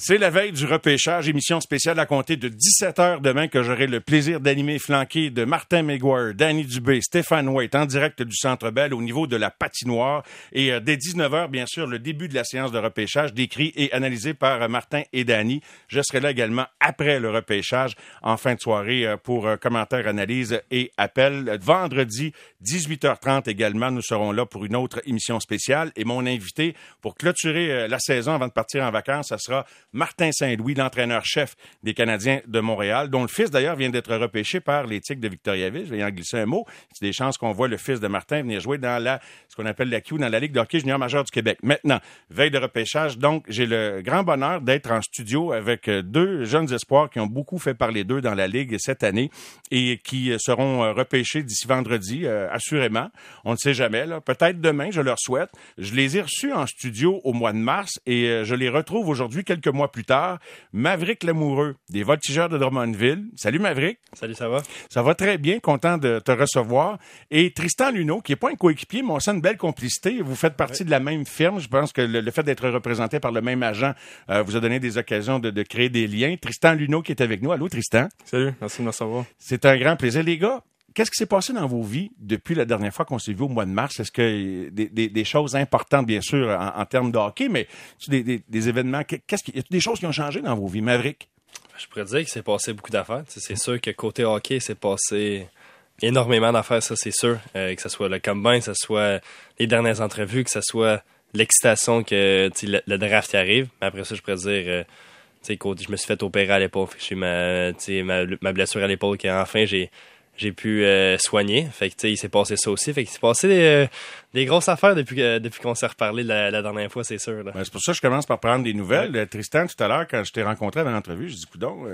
C'est la veille du repêchage, émission spéciale à compter de 17h demain que j'aurai le plaisir d'animer flanqué de Martin Maguire, Danny Dubé, Stéphane White en direct du Centre Bell au niveau de la patinoire. Et euh, dès 19h, bien sûr, le début de la séance de repêchage décrit et analysé par euh, Martin et Danny. Je serai là également après le repêchage en fin de soirée euh, pour commentaires, analyse et appel. Vendredi, 18h30 également, nous serons là pour une autre émission spéciale. Et mon invité pour clôturer la saison avant de partir en vacances, ça sera Martin Saint-Louis, l'entraîneur-chef des Canadiens de Montréal, dont le fils d'ailleurs vient d'être repêché par les Tigres de Victoriaville. Je vais en glisser un mot. C'est des chances qu'on voit le fils de Martin venir jouer dans la, ce qu'on appelle la Q, dans la Ligue de hockey junior majeur du Québec. Maintenant, veille de repêchage, donc j'ai le grand bonheur d'être en studio avec euh, deux jeunes espoirs qui ont beaucoup fait parler d'eux dans la Ligue cette année et qui seront euh, repêchés d'ici vendredi, euh, assurément. On ne sait jamais. Peut-être demain, je leur souhaite. Je les ai reçus en studio au mois de mars et je les retrouve aujourd'hui quelques mois mois plus tard, Maverick Lamoureux, des voltigeurs de Drummondville. Salut Maverick. Salut, ça va? Ça va très bien, content de te recevoir. Et Tristan Luneau, qui n'est pas un coéquipier, mais on sent une belle complicité. Vous faites partie de la même firme. Je pense que le, fait d'être représenté par le même agent euh, vous a donné des occasions de, de, créer des liens. Tristan Luneau qui est avec nous. Allô, Tristan? Salut, merci de me recevoir. C'est un grand plaisir. Les gars, Qu'est-ce qui s'est passé dans vos vies depuis la dernière fois qu'on s'est vu au mois de mars? Est-ce que des, des, choses importantes, bien sûr, en, termes de hockey, mais des, événements, qu'est-ce qu'il y a des choses qui ont changé dans vos vies, Maverick? Je pourrais dire qu'il s'est passé beaucoup d'affaires. C'est sûr que côté hockey, s'est passé énormément d'affaires, ça c'est sûr. Euh, que ce soit le combine, que ce soit les dernières entrevues, que ce soit l'excitation que le, draft arrive. Mais après ça, je pourrais dire, euh, je me suis fait opérer à l'épaule. J'ai ma, ma, ma blessure à l'épaule qui enfin j'ai j'ai pu euh, soigner. Fait que, il s'est passé ça aussi. Fait qu'il s'est passé des, euh, des, grosses affaires depuis, depuis qu'on s'est reparlé la, la, dernière fois, c'est sûr. c'est pour ça que je commence par prendre des nouvelles. Euh, Tristan, tout à l'heure, quand je t'ai rencontré dans l'entrevue, je dis, coudon,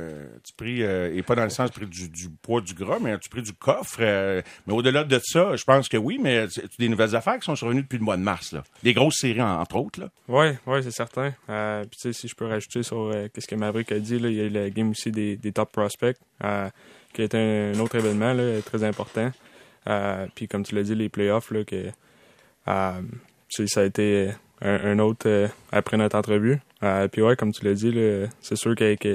tu pris, et pas dans le sens pris du, du, poids du gras, mais tu pris du coffre. mais au-delà de ça, je pense que oui, mais tu des nouvelles affaires qui sont survenues depuis le mois de mars. Là. Des grosses séries, entre autres. Là. Oui, ouais, c'est certain. puis si je peux rajouter sur qu'est-ce que Maverick a dit, là, il y a eu la game aussi des, des top prospects qui été un autre événement là, très important. Euh, puis comme tu l'as dit, les playoffs, là, que, euh, ça a été un, autre euh, après notre entrevue. puis ouais, comme tu l'as dit, c'est sûr qu'avec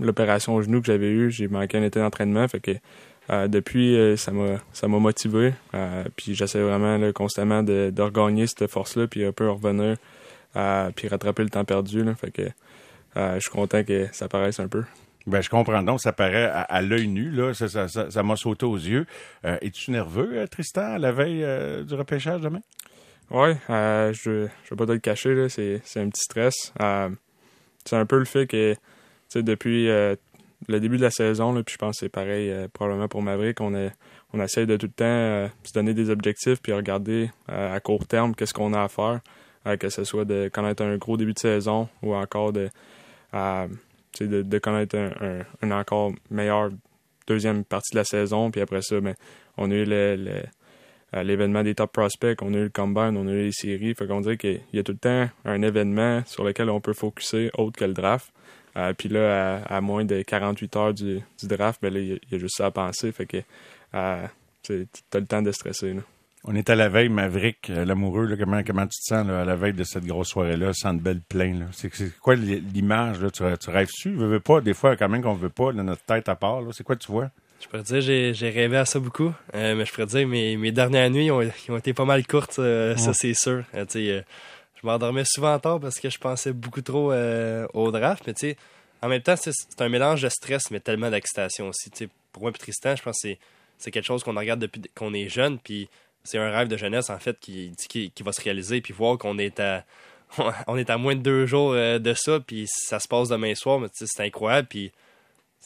l'opération au genou que j'avais eue, j'ai manqué un été d'entraînement. Fait que depuis, ça m'a ça m'a motivé. puis j'essaie vraiment constamment de, de regagner cette force-là, puis un peu revenir, puis rattraper le temps perdu. Là, fait que je suis content que ça paraisse un peu. Ben, je comprends donc, ça paraît à, l'œil nu, là, ça m'a ça, sauté aux yeux. Euh, Es-tu nerveux, euh, Tristan, à la veille euh, du repêchage demain? Oui, euh, je ne vais pas te le cacher, c'est, un petit stress. c'est un peu le fait que, depuis le début de la saison, là, puis je pense que c'est pareil probablement pour Maverick, on, est, on essaie de tout le temps se donner des objectifs puis regarder à court terme qu'est-ce qu'on a à faire, que ce soit de connaître un gros début de saison ou encore de de, de, connaître un, encore meilleur deuxième partie de la saison. Puis après ça, ben, on a eu euh, l'événement des top prospects, on a eu le combine, on a eu les séries. Fait qu'on dirait qu'il y a tout le temps un événement sur lequel on peut focuser autre que le draft. Euh, puis là, à, moins de 48 heures du, draft, ben il y, a juste ça à penser. Fait que euh, tu as le temps de stresser. On est à la veille, Maverick, euh, l'amoureux. Comment, comment tu te sens à la veille de cette grosse soirée-là, sans de belle plein? C'est quoi l'image? Tu, tu rêves-tu? Veux, veux pas? Des fois, quand même qu'on veut pas, notre tête à part. C'est quoi tu vois? Je pourrais dire j'ai j'ai rêvé à ça beaucoup, euh, mais je pourrais dire mes, mes dernières nuits ont, ont été pas mal courtes, euh, ça c'est sûr. je m'endormais souvent tard parce que je pensais beaucoup trop au draft, mais tu sais, en même temps, c'est un mélange de stress, mais tellement d'excitation aussi. pour moi et Tristan, je pense que c'est quelque chose qu'on regarde depuis qu'on est jeune, puis c'est un rêve de jeunesse, en fait, qui, qui, va se réaliser. Puis voir qu'on est à on est à moins de deux jours euh, de ça, puis ça se passe demain soir, mais c'est incroyable. Puis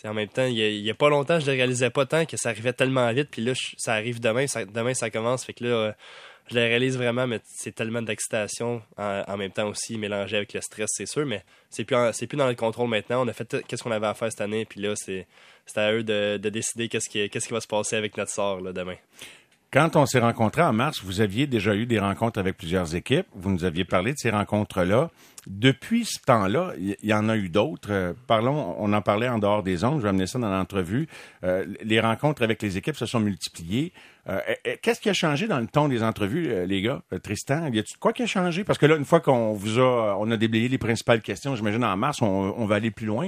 en même temps, il y, a, pas longtemps, je ne réalisais pas tant que ça arrivait tellement vite. Puis là, ça arrive demain, demain ça commence. Fait que là, euh, je le réalise vraiment, mais c'est tellement d'excitation en, même temps aussi, mélangé avec le stress, c'est sûr. Mais c'est plus, c'est plus dans le contrôle maintenant. On a fait qu'est-ce qu'on avait à faire cette année, puis là, c'est à eux de, décider qu'est-ce qui, qu'est-ce qui va se passer avec notre sort là, demain. Quand on s'est rencontrés en mars, vous aviez déjà eu des rencontres avec plusieurs équipes. Vous nous aviez parlé de ces rencontres-là. Depuis ce temps-là, il y, en a eu d'autres. Euh, parlons, on en parlait en dehors des ondes. Je vais amener ça dans l'entrevue. Euh, les rencontres avec les équipes se sont multipliées. Euh, qu'est-ce qui a changé dans le ton des entrevues, les gars, Tristan Y a-t-il quoi qui a changé? Parce que là, une fois qu'on vous a, on a déblayé les principales questions, j'imagine en mars, on, va aller plus loin.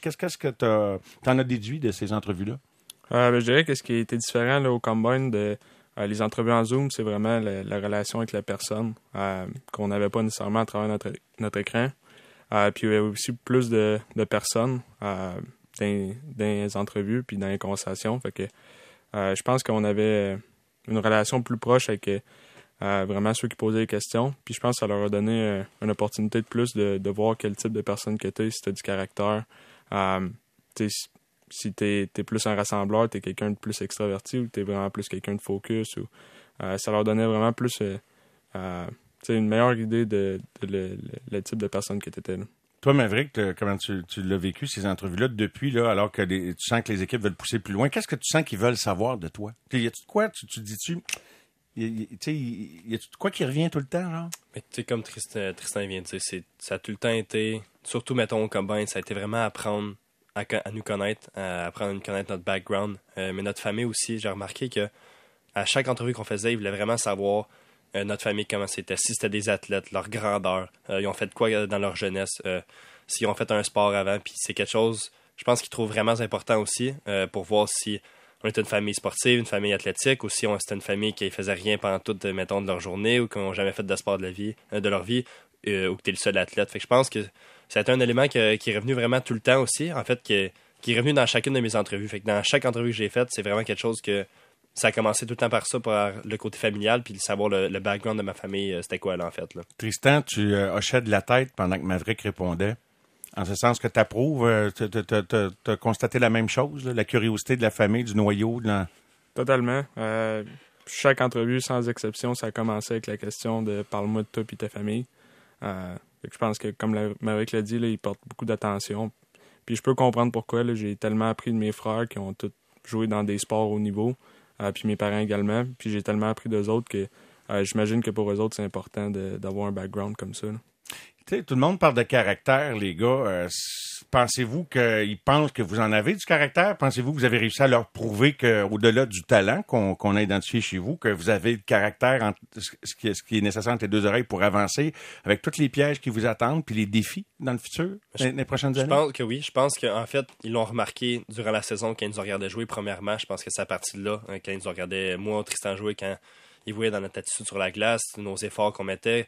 Qu'est-ce, qu'est-ce que tu en as déduit de ces entrevues-là? Ben, Je dirais que ce qui été différent là, au combine de euh, les entrevues en Zoom, c'est vraiment la, relation avec la personne euh, qu'on n'avait pas nécessairement à travers notre, écran. Euh, puis il y avait aussi plus de, personnes dans, les entrevues puis dans les conversations. Fait que je pense qu'on avait une relation plus proche avec vraiment ceux qui posaient les questions. Puis je pense que ça leur a donné une opportunité de plus de, voir quel type de personne que tu es, si tu as du caractère si tu es, plus un rassembleur, tu es quelqu'un de plus extraverti ou tu es vraiment plus quelqu'un de focus. Ou, euh, ça leur donnait vraiment plus euh, euh, une meilleure idée de, le, type de personne que tu étais. Toi, Maverick, comment tu, l'as vécu, ces entrevues-là, depuis, là, alors que tu sens que les équipes veulent pousser plus loin? Qu'est-ce que tu sens qu'ils veulent savoir de toi? Y a-tu de quoi? Tu, tu dis-tu. Y, a-tu de quoi qui revient tout le temps, genre? Mais tu sais, comme Tristan, Tristan vient de dire, ça a tout le temps été, surtout, mettons, au combine, ça a été vraiment apprendre à, nous connaître, à apprendre à nous connaître notre background, euh, mais notre famille aussi. J'ai remarqué que à chaque entrevue qu'on faisait, ils voulaient vraiment savoir euh, notre famille comment c'était, si c'était des athlètes, leur grandeur, euh, ils ont fait quoi dans leur jeunesse, s'ils ont fait un sport avant, puis c'est quelque chose, je pense qu'ils trouvent vraiment important aussi pour voir si on était une famille sportive, une famille athlétique, ou si on une famille qui faisait rien pendant toute, mettons, de leur journée, ou qui n'ont jamais fait de sport de leur vie, ou que tu es le seul athlète. Fait que je pense que c'est un élément qui, est revenu vraiment tout le temps aussi, en fait, qui, est revenu dans chacune de mes entrevues. Fait que dans chaque entrevue que j'ai faite, c'est vraiment quelque chose que ça a commencé tout le temps par ça, par le côté familial, puis savoir le, background de ma famille, euh, c'était quoi là, en fait. Là. Tristan, tu euh, hochais de la tête pendant que Maverick répondait. En ce sens que tu approuves, euh, tu as constaté la même chose, la curiosité de la famille, du noyau. De Totalement. chaque entrevue, sans exception, ça a commencé avec la question de parle-moi de toi et ta famille je pense que, comme Maverick l'a dit, là, il porte beaucoup d'attention. Puis je peux comprendre pourquoi. J'ai tellement appris de mes frères qui ont tous joué dans des sports haut niveau, euh, puis mes parents également. Puis j'ai tellement appris d'eux autres que euh, j'imagine que pour eux autres, c'est important d'avoir un background comme ça tout le monde parle de caractère, les gars. Euh, pensez-vous qu'ils pensent que vous en avez du caractère? Pensez-vous que vous avez réussi à leur prouver qu'au-delà du talent qu'on a identifié chez vous, que vous avez le caractère, ce, qui est, nécessaire entre les deux oreilles pour avancer avec tous les pièges qui vous attendent puis les défis dans le futur, les, les prochaines années? Je pense que oui. Je pense qu'en fait, ils l'ont remarqué durant la saison quand ils nous ont regardé jouer. Premièrement, je pense que c'est à partir de là, hein, quand ils nous ont regardé, moi, Tristan jouer, quand ils voyaient dans notre attitude sur la glace, nos efforts qu'on mettait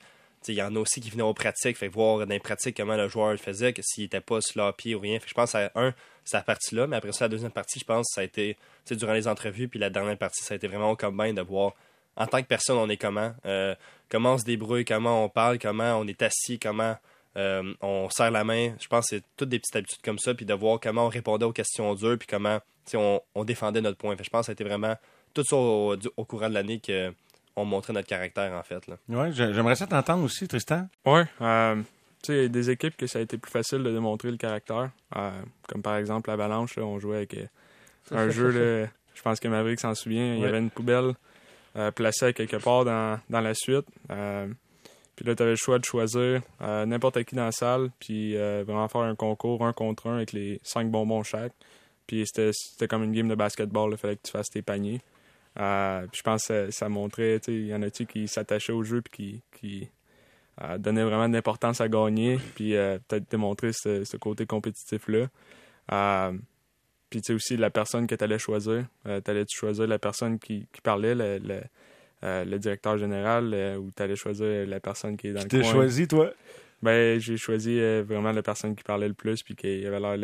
il y en a aussi qui venaient aux pratiques, fait voir dans les pratiques comment le joueur le faisait, s'il n'était pas pied ou rien. Fait je pense à un, c'est la partie-là, mais après ça, la deuxième partie, je pense, ça a été durant les entrevues, puis la dernière partie, ça a été vraiment au combine de voir en tant que personne, on est comment, euh, comment on se débrouille, comment on parle, comment on est assis, comment euh, on serre la main. Je pense que c'est toutes des petites habitudes comme ça, puis de voir comment on répondait aux questions dures, puis comment on, on défendait notre point. Fait je pense que ça a été vraiment tout ça au, au courant de l'année que on montrait notre caractère, en fait. Oui, j'aimerais ça t'entendre aussi, Tristan. Oui. Euh, tu sais, il y a des équipes que ça a été plus facile de démontrer le caractère. Euh, comme par exemple l'Avalanche, on jouait avec euh, un jeu, je pense que Maverick s'en souvient, il y avait une poubelle placée quelque part dans, la suite. puis là, tu avais le choix de choisir n'importe qui dans la salle, puis vraiment faire un concours un contre un avec les cinq bonbons chaque. Puis c'était comme une game de basketball, il fallait que tu fasses tes paniers. Euh, je pense que ça, montrait, il y en a-tu qui s'attachaient au jeu puis qui, qui euh, donnaient vraiment de l'importance à gagner, puis euh, peut-être démontrer ce, côté compétitif-là. puis tu sais aussi la personne que tu allais choisir. tu allais choisir la personne qui, parlait, le, le, directeur général, ou tu allais choisir la personne qui est dans le coin? Tu choisi, toi? Ben, j'ai choisi vraiment la personne qui parlait le plus, puis qui avait l'air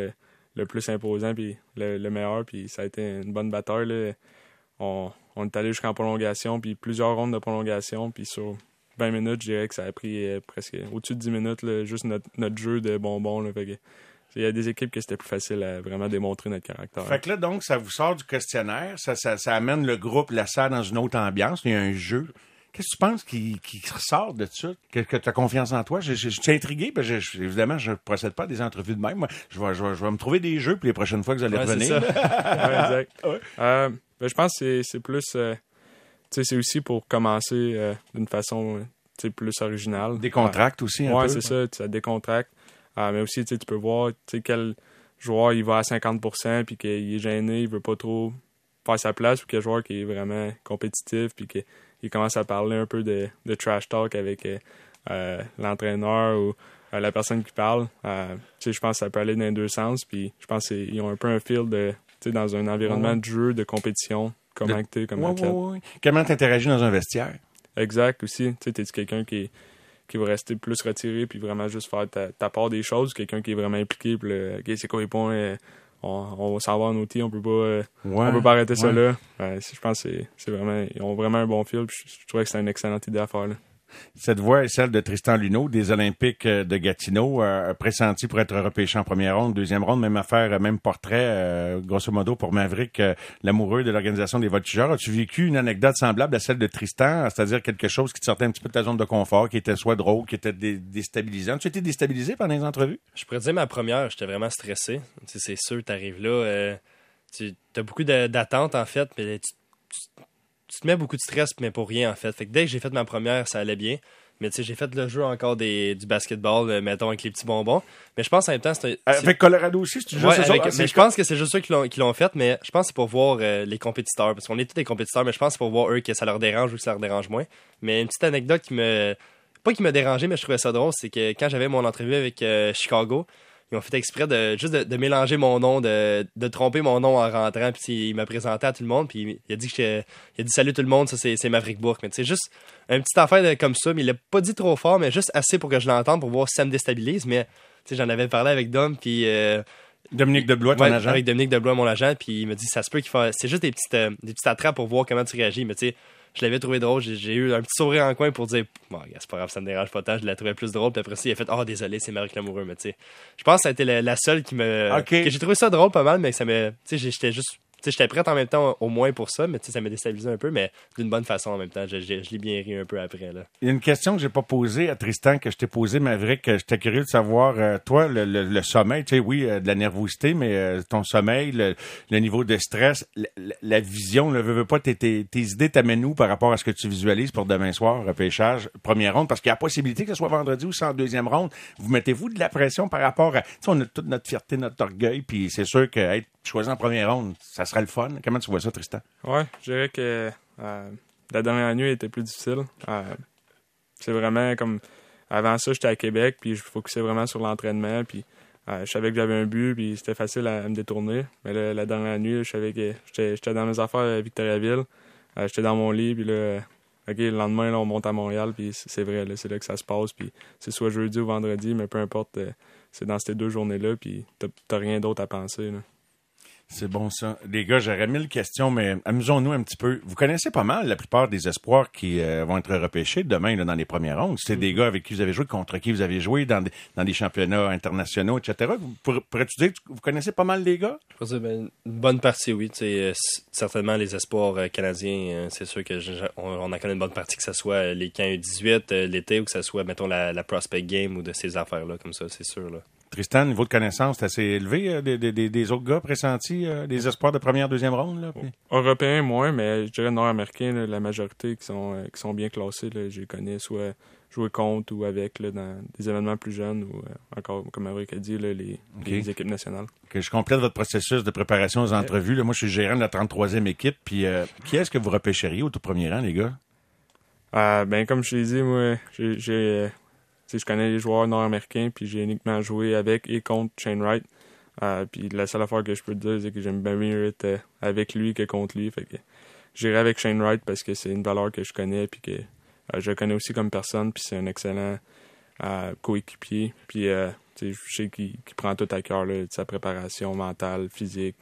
le, plus imposant, puis le, meilleur, puis ça a été une bonne bataille. Là on, est allé jusqu'en prolongation, puis plusieurs rondes de prolongation, puis sur 20 minutes, je dirais que ça a pris euh, presque au-dessus de 10 minutes, juste notre, jeu de bonbons. il y a des équipes que c'était plus facile à vraiment démontrer notre caractère. Fait que là, donc, ça vous sort du questionnaire, ça, ça, amène le groupe, la salle dans une autre ambiance, il y a un jeu. Qu'est-ce que tu penses qui, qui ressort de ça? Que, tu as confiance en toi? Je, suis intrigué. Ben évidemment, je ne procède pas à des entrevues de même. je, vais, je, vais, me trouver des jeux pour les prochaines fois que vous allez revenir. exact. Euh, ben, je pense que c'est plus. Euh, c'est aussi pour commencer d'une façon plus originale. Décontracte aussi un ouais, peu. c'est ça, ça décontracte. mais aussi, tu peux voir quel joueur il va à 50% puis qu'il est gêné, il veut pas trop faire sa place ou quel joueur qui est vraiment compétitif puis qu'il commence à parler un peu de, de trash talk avec l'entraîneur ou la personne qui parle. Euh, je pense que ça peut aller dans les deux sens. Puis je pense qu'ils ont un peu un feel de dans un environnement de jeu, de compétition, comment tu es comme athlète. Comment tu interagis dans un vestiaire? Exact aussi. Tu es quelqu'un qui, qui va rester plus retiré puis vraiment juste faire ta, part des choses. Quelqu'un qui est vraiment impliqué. Puis, OK, c'est quoi les points? Euh, on, on va s'en va en outil, on peut pas, euh, on peut pas arrêter ça là. je pense que c'est vraiment, ils ont vraiment un bon. Je, je trouvais que c'est une excellente idée à faire. Là. Cette voix est celle de Tristan Luneau, des Olympiques euh, de Gatineau, euh, pressenti pour être repêché en première ronde, deuxième ronde, même affaire, euh, même portrait, grosso modo, pour Maverick, l'amoureux de l'organisation des voltigeurs. As-tu vécu une anecdote semblable à celle de Tristan, c'est-à-dire quelque chose qui te sortait un petit peu de ta zone de confort, qui était soit drôle, qui était déstabilisant? Tu étais déstabilisé pendant les entrevues? Je pourrais dire ma première, j'étais vraiment stressé. c'est sûr, tu arrives là, tu as beaucoup d'attentes, en fait, mais tu tu te mets beaucoup de stress, mais pour rien, en fait. Fait que dès que j'ai fait ma première, ça allait bien. Mais tu sais, j'ai fait le jeu encore des, du basketball, euh, mettons, avec les petits bonbons. Mais je pense en même temps, c'est. Avec Colorado aussi, tu ouais, Mais je pense que c'est juste ceux qui l'ont fait, mais je pense que c'est pour voir euh, les compétiteurs. Parce qu'on est tous des compétiteurs, mais je pense que c'est pour voir eux que ça leur dérange ou que ça leur dérange moins. Mais une petite anecdote qui me. Pas qui m'a dérangé, mais je trouvais ça drôle, c'est que quand j'avais mon entrevue avec euh, Chicago, ils ont fait exprès de juste de, mélanger mon nom, de, de, tromper mon nom en rentrant. Puis il m'a présenté à tout le monde. Puis il a dit que il a dit salut tout le monde, ça c'est Maverick Bourque. Mais c'est juste une petite affaire comme ça. Mais il l'a pas dit trop fort, mais juste assez pour que je l'entende pour voir si ça me déstabilise. Mais j'en avais parlé avec Dom. Puis. Euh, Dominique Deblois, ton agent. Avec Dominique Deblois, mon agent, puis il me dit ça se peut qu'il fasse. C'est juste des petites, euh, des petites attrapes pour voir comment tu réagis. Mais tu sais, je l'avais trouvé drôle. J'ai eu un petit sourire en coin pour dire, bon, c'est pas grave, ça me dérange pas tant. Je l'ai trouvé plus drôle. Puis après ça, il a fait, oh, désolé, c'est Marie Lamoureux. Mais tu sais, je pense que ça a été la, seule qui me. Que j'ai trouvé ça drôle pas mal, mais ça me. Tu sais, j'étais juste j'étais prête en même temps au moins pour ça, mais ça m'a déstabilisé un peu, mais d'une bonne façon en même temps. Je, je, l'ai bien ri un peu après. Là. Il y a une question que j'ai pas posée à Tristan, que je t'ai posée, Maverick. J'étais curieux de savoir, euh, toi, le, le, sommeil, tu sais, oui, euh, de la nervosité, mais euh, ton sommeil, le, niveau de stress, la, vision, ne veut, pas, tes, tes, idées t'amènent où par rapport à ce que tu visualises pour demain soir, repêchage, première ronde, parce qu'il y a la possibilité que ce soit vendredi ou en deuxième ronde. Vous mettez-vous de la pression par rapport à, on a toute notre fierté, notre orgueil, puis c'est sûr qu'être choisi en première ronde, ça serait le fun. Comment tu vois ça, Tristan? Ouais, je dirais que euh, la dernière nuit était plus difficile. Euh, c'est vraiment comme. Avant ça, j'étais à Québec, puis je focusais vraiment sur l'entraînement, puis euh, je savais que j'avais un but, puis c'était facile à, me détourner. Mais la dernière nuit, je savais que j'étais dans mes affaires à Victoriaville. j'étais dans mon lit, puis là, le lendemain, on monte à Montréal, puis c'est vrai, c'est là que ça se passe, puis c'est soit jeudi ou vendredi, mais peu importe, c'est dans ces deux journées-là, puis t'as rien d'autre à penser. Là. C'est bon ça. Les gars, j'aurais mille questions, mais amusons-nous un petit peu. Vous connaissez pas mal la plupart des espoirs qui euh, vont être repêchés demain dans les premières rondes. C'est des mm-hmm. gars avec qui vous avez joué, contre qui vous avez joué dans des, dans des championnats internationaux, etc. Pourrais-tu dire que vous connaissez pas mal les gars? Je pense ben, une bonne partie, oui. Euh, certainement les espoirs euh, canadiens, c'est sûr que on, a connaît une bonne partie, que ce soit les camps U18 l'été ou que ce soit, mettons, la, la prospect game ou de ces affaires-là, comme ça, c'est sûr. Là. Tristan, niveau de connaissance, c'est assez élevé euh, des, autres gars pressentis, euh, des espoirs de première, deuxième ronde? Là, Européens, moins, mais je dirais nord-américains, la majorité qui sont, euh, qui sont bien classés. Là, je les connais soit jouer contre ou avec dans des événements plus jeunes ou encore, comme Eric a dit, les, équipes nationales. je complète votre processus de préparation aux entrevues. Là, moi, je suis gérant de la 33e équipe. Puis, qui est-ce que vous repêcheriez au tout premier rang, les gars? ben, comme je l'ai dit, moi, j'ai je connais les joueurs nord-américains, puis j'ai uniquement joué avec et contre Shane Wright. Euh, puis la seule affaire que je peux te dire, c'est que j'aime bien mieux être euh, avec lui que contre lui. Fait que j'irai avec Shane Wright parce que c'est une valeur que je connais, puis que euh, je connais aussi comme personne, puis c'est un excellent coéquipier. Puis je sais qu'il prend tout à cœur sa préparation mentale, physique.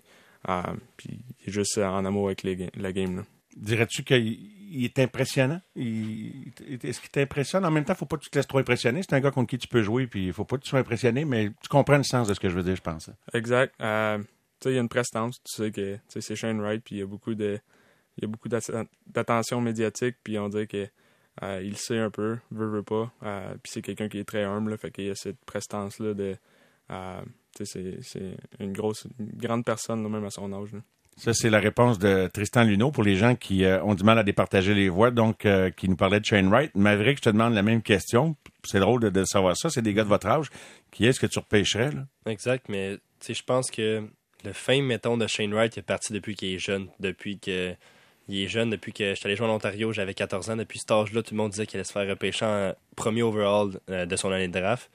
puis il est juste en amour avec la game. Dirais-tu qu'il il est impressionnant. Est-ce qu'il t'impressionne? En même temps, faut pas que tu te laisses trop impressionner. C'est un gars contre qui tu peux jouer, puis il faut pas que tu sois impressionné, mais tu comprends le sens de ce que je veux dire, je pense. Exact. Euh, il y a une prestance. Tu sais que c'est Shane Wright, puis il y a beaucoup de il y a beaucoup d'attention médiatique, puis on dirait que euh, il sait un peu, veut, veut pas. Euh, puis c'est quelqu'un qui est très humble, là, fait qu'il y a cette prestance-là de. c'est une grosse, une grande personne, même à son âge. Ça, c'est la réponse de Tristan Luneau pour les gens qui euh, ont du mal à départager les voix, donc euh, qui nous parlait de Shane Wright. Maverick, je te demande la même question. C'est drôle de, savoir ça. C'est des gars de votre âge. Qui est-ce que tu repêcherais? Là? Exact, mais je pense que le fin, mettons, de Shane Wright est parti depuis qu'il est jeune. Depuis que il est jeune, depuis que j'étais allé jouer en Ontario, j'avais 14 ans. Depuis cet âge-là, tout le monde disait qu'il allait se faire repêcher en premier overall euh, de son année de draft.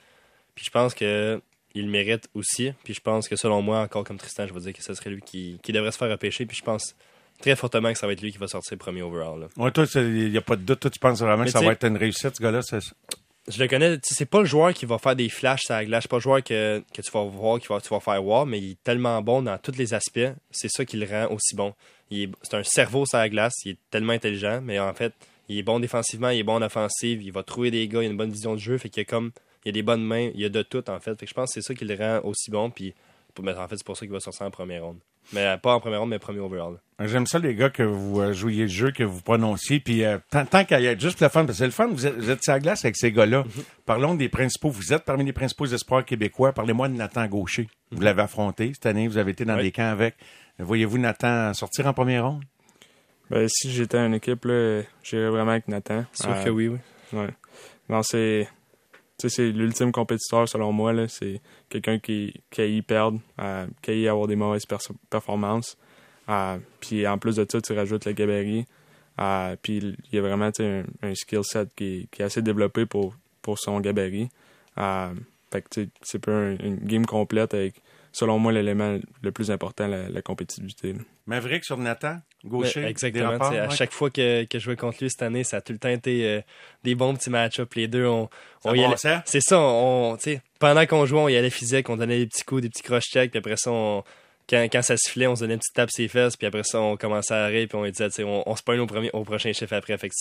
Puis je pense que il le mérite aussi. Puis je pense que selon moi, encore comme Tristan, je vais dire que ce serait lui qui, qui devrait se faire repêcher. Puis je pense très fortement que ça va être lui qui va sortir premier overall. Là. Ouais, toi, il n'y a pas de doute. Toi, tu penses vraiment Mais que ça va être une réussite, ce gars-là? c'est- Je le connais, c'est pas le joueur qui va faire des flashs sur la glace, c'est pas le joueur que, que tu vas voir, qui va, tu vas faire voir, mais il est tellement bon dans tous les aspects, c'est ça qui le rend aussi bon. C'est un cerveau sur la glace, il est tellement intelligent, mais en fait, il est bon défensivement, il est bon en offensive, il va trouver des gars, il a une bonne vision de jeu, fait qu'il a comme, il y a des bonnes mains, il y a de tout en fait. Fait que je pense que c'est ça qui le rend aussi bon, puis pour- mais en fait, c'est pour ça qu'il va sortir en première ronde. Mais euh, pas en première ronde, mais premier overall. J'aime ça, les gars, que vous euh, jouiez le jeu, que vous prononciez. Puis euh, tant, tant qu'à y être, juste le fun, parce que c'est le fun, vous êtes, vous êtes sur la glace avec ces gars-là. Parlons des principaux. Vous êtes parmi les principaux espoirs québécois. Parlez-moi de Nathan Gaucher. Vous l'avez affronté cette année. Vous avez été dans Oui. des camps avec. Voyez-vous Nathan sortir en première ronde? Ben, si j'étais une équipe, là, j'irais vraiment avec Nathan. Sûr Euh, que oui, oui. Ouais. Non, c'est. C'est l'ultime compétiteur, selon moi. C'est quelqu'un qui, qui a y perdre, euh, qui a y avoir des mauvaises performances. Euh, puis en plus de ça, tu rajoutes le gabarit. Euh, puis il y a vraiment un, skill set qui, est assez développé pour, pour son gabarit. Fait que c'est un- une game complète avec, selon moi, l'élément le plus important, la, la compétitivité. là. Maverick sur Nathan Gaucher. Ouais, des exactement. à ouais. chaque fois que, que je jouais contre lui cette année, ça a tout le temps été euh, des bons petits match-ups. Les deux, on, Ça on y allait-? C'est ça, on, tu sais, pendant qu'on jouait, on y allait physique, on donnait des petits coups, des petits cross-checks, puis après ça, on- quand, quand ça sifflait, on se donnait une petite tape sur les fesses, puis après ça, on commençait à rire, puis on disait, tu sais, on, on se pogne au, premier, au prochain chiffre après. Fait que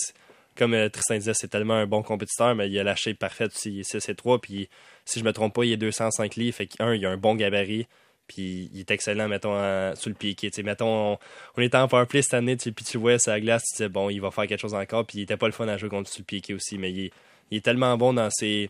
comme euh, Tristan disait, c'est tellement un bon compétiteur, mais il a la shape parfaite aussi. Il est 6 et 3, puis si je me trompe pas, il est 205 livres. Fait qu'un, il a un bon gabarit, puis il est excellent, mettons, sur le piqué. Mettons, on, était en powerplay cette année, puis tu vois la glace, tu disais, bon, il va faire quelque chose encore, puis il était pas le fun à jouer contre sur le piqué aussi, mais il est, tellement bon dans ces,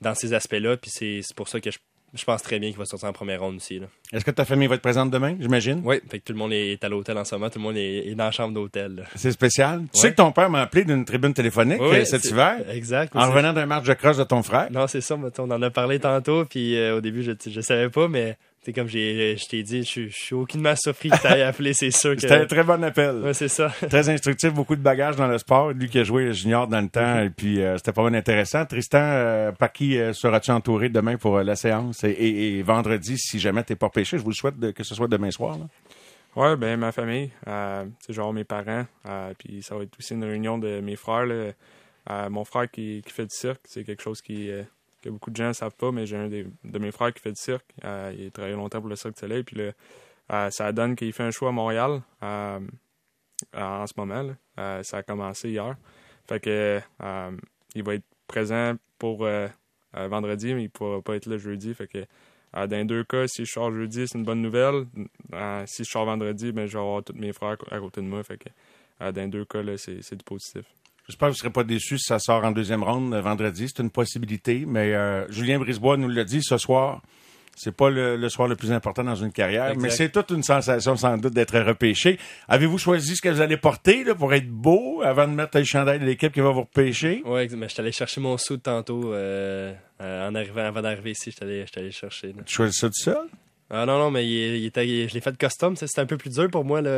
dans ces aspects-là, puis c'est pour ça que je, je pense très bien qu'il va sortir en première ronde aussi. Est-ce que ta famille va être présente demain, j'imagine? Oui, fait que tout le monde est, à l'hôtel en ce moment, tout le monde est, est dans la chambre d'hôtel. C'est spécial. Tu sais que ton père m'a appelé d'une tribune téléphonique euh, cet hiver, Exact. en revenant d'un match de cross de ton frère. Non, c'est ça, on en a parlé tantôt, puis euh, au début, je, je savais pas, mais tu comme j'ai, je t'ai dit, je, suis- je suis aucunement surpris que t'ailles appeler, c'est sûr que. C'était un très bon appel. Ouais, c'est ça. Très instructif, beaucoup de bagages dans le sport. Lui qui a joué junior dans le temps, et puis euh, c'était pas mal intéressant. Tristan, euh, par qui euh, seras-tu entouré demain pour euh, la séance? Et, et- et vendredi, si jamais t'es pas pêché? Je vous le souhaite de- que ce soit demain soir. là. Ouais, ben ma famille, euh, c'est genre mes parents, euh, puis ça va être aussi une réunion de mes frères. là. Euh, mon frère qui, qui fait du cirque, c'est quelque chose qui, euh, que beaucoup de gens ne savent pas, mais j'ai un des- de mes frères qui fait du cirque. Euh, il a travaillé longtemps pour le Cirque du Soleil, puis euh, ça donne qu'il fait un show à Montréal euh, en ce moment. là. Ça a commencé hier. Fait que il va être présent pour vendredi, mais il ne pourra pas être là jeudi. Fait que dans les deux cas, si je sors jeudi, c'est une bonne nouvelle. Si je sors vendredi, ben, je vais avoir tous mes frères à côté de moi. Fait que, dans les deux cas, là, c'est, c'est du positif. J'espère que vous ne serez pas déçus si ça sort en deuxième ronde euh, vendredi. C'est une possibilité, mais euh, Julien Brisebois nous l'a dit ce soir. C'est pas le, le soir le plus important dans une carrière, Exact. mais c'est toute une sensation sans doute d'être repêché. Avez-vous choisi ce que vous allez porter là, pour être beau avant de mettre le chandail de l'équipe qui va vous repêcher? Ouais, mais je suis allé chercher mon sou tantôt euh, euh, en arrivant, avant d'arriver ici, je suis allé, chercher. là. Tu choisis ça tout seul? Ah non, non, mais il, il était, il- je l'ai fait custom. ça, C'était un peu plus dur pour moi là,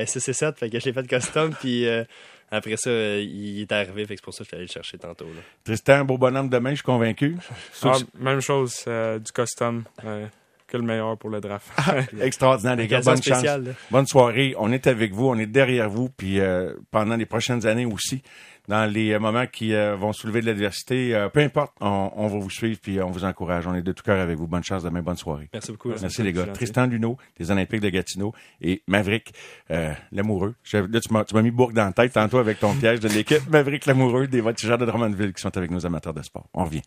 à SCC7. Fait que je l'ai fait custom. puis euh, après ça, euh, il est arrivé. Fait que c'est pour ça que je suis allé le chercher tantôt. Là. Tristan, un beau bonhomme demain, je suis convaincu. Ah, même chose, euh, du custom. euh, que le meilleur pour le draft. Extraordinaire, les gars. Bonne chance. spéciale, là. Bonne soirée. On est avec vous, on est derrière vous, puis euh, pendant les prochaines années aussi, dans les euh, moments qui euh, vont soulever de l'adversité, euh, peu importe, on, on va vous suivre, puis on vous encourage. On est de tout cœur avec vous. Bonne chance demain, bonne soirée. Merci beaucoup. Merci. Merci les gars. gentil. Tristan Luneau, des Olympiques de Gatineau, et Maverick, euh, l'amoureux. Là, tu m'as tu m'as mis Bourg dans la tête tantôt avec ton piège de l'équipe. Maverick, l'amoureux des Voltigeurs de Drummondville qui sont avec nos amateurs de sport. On revient.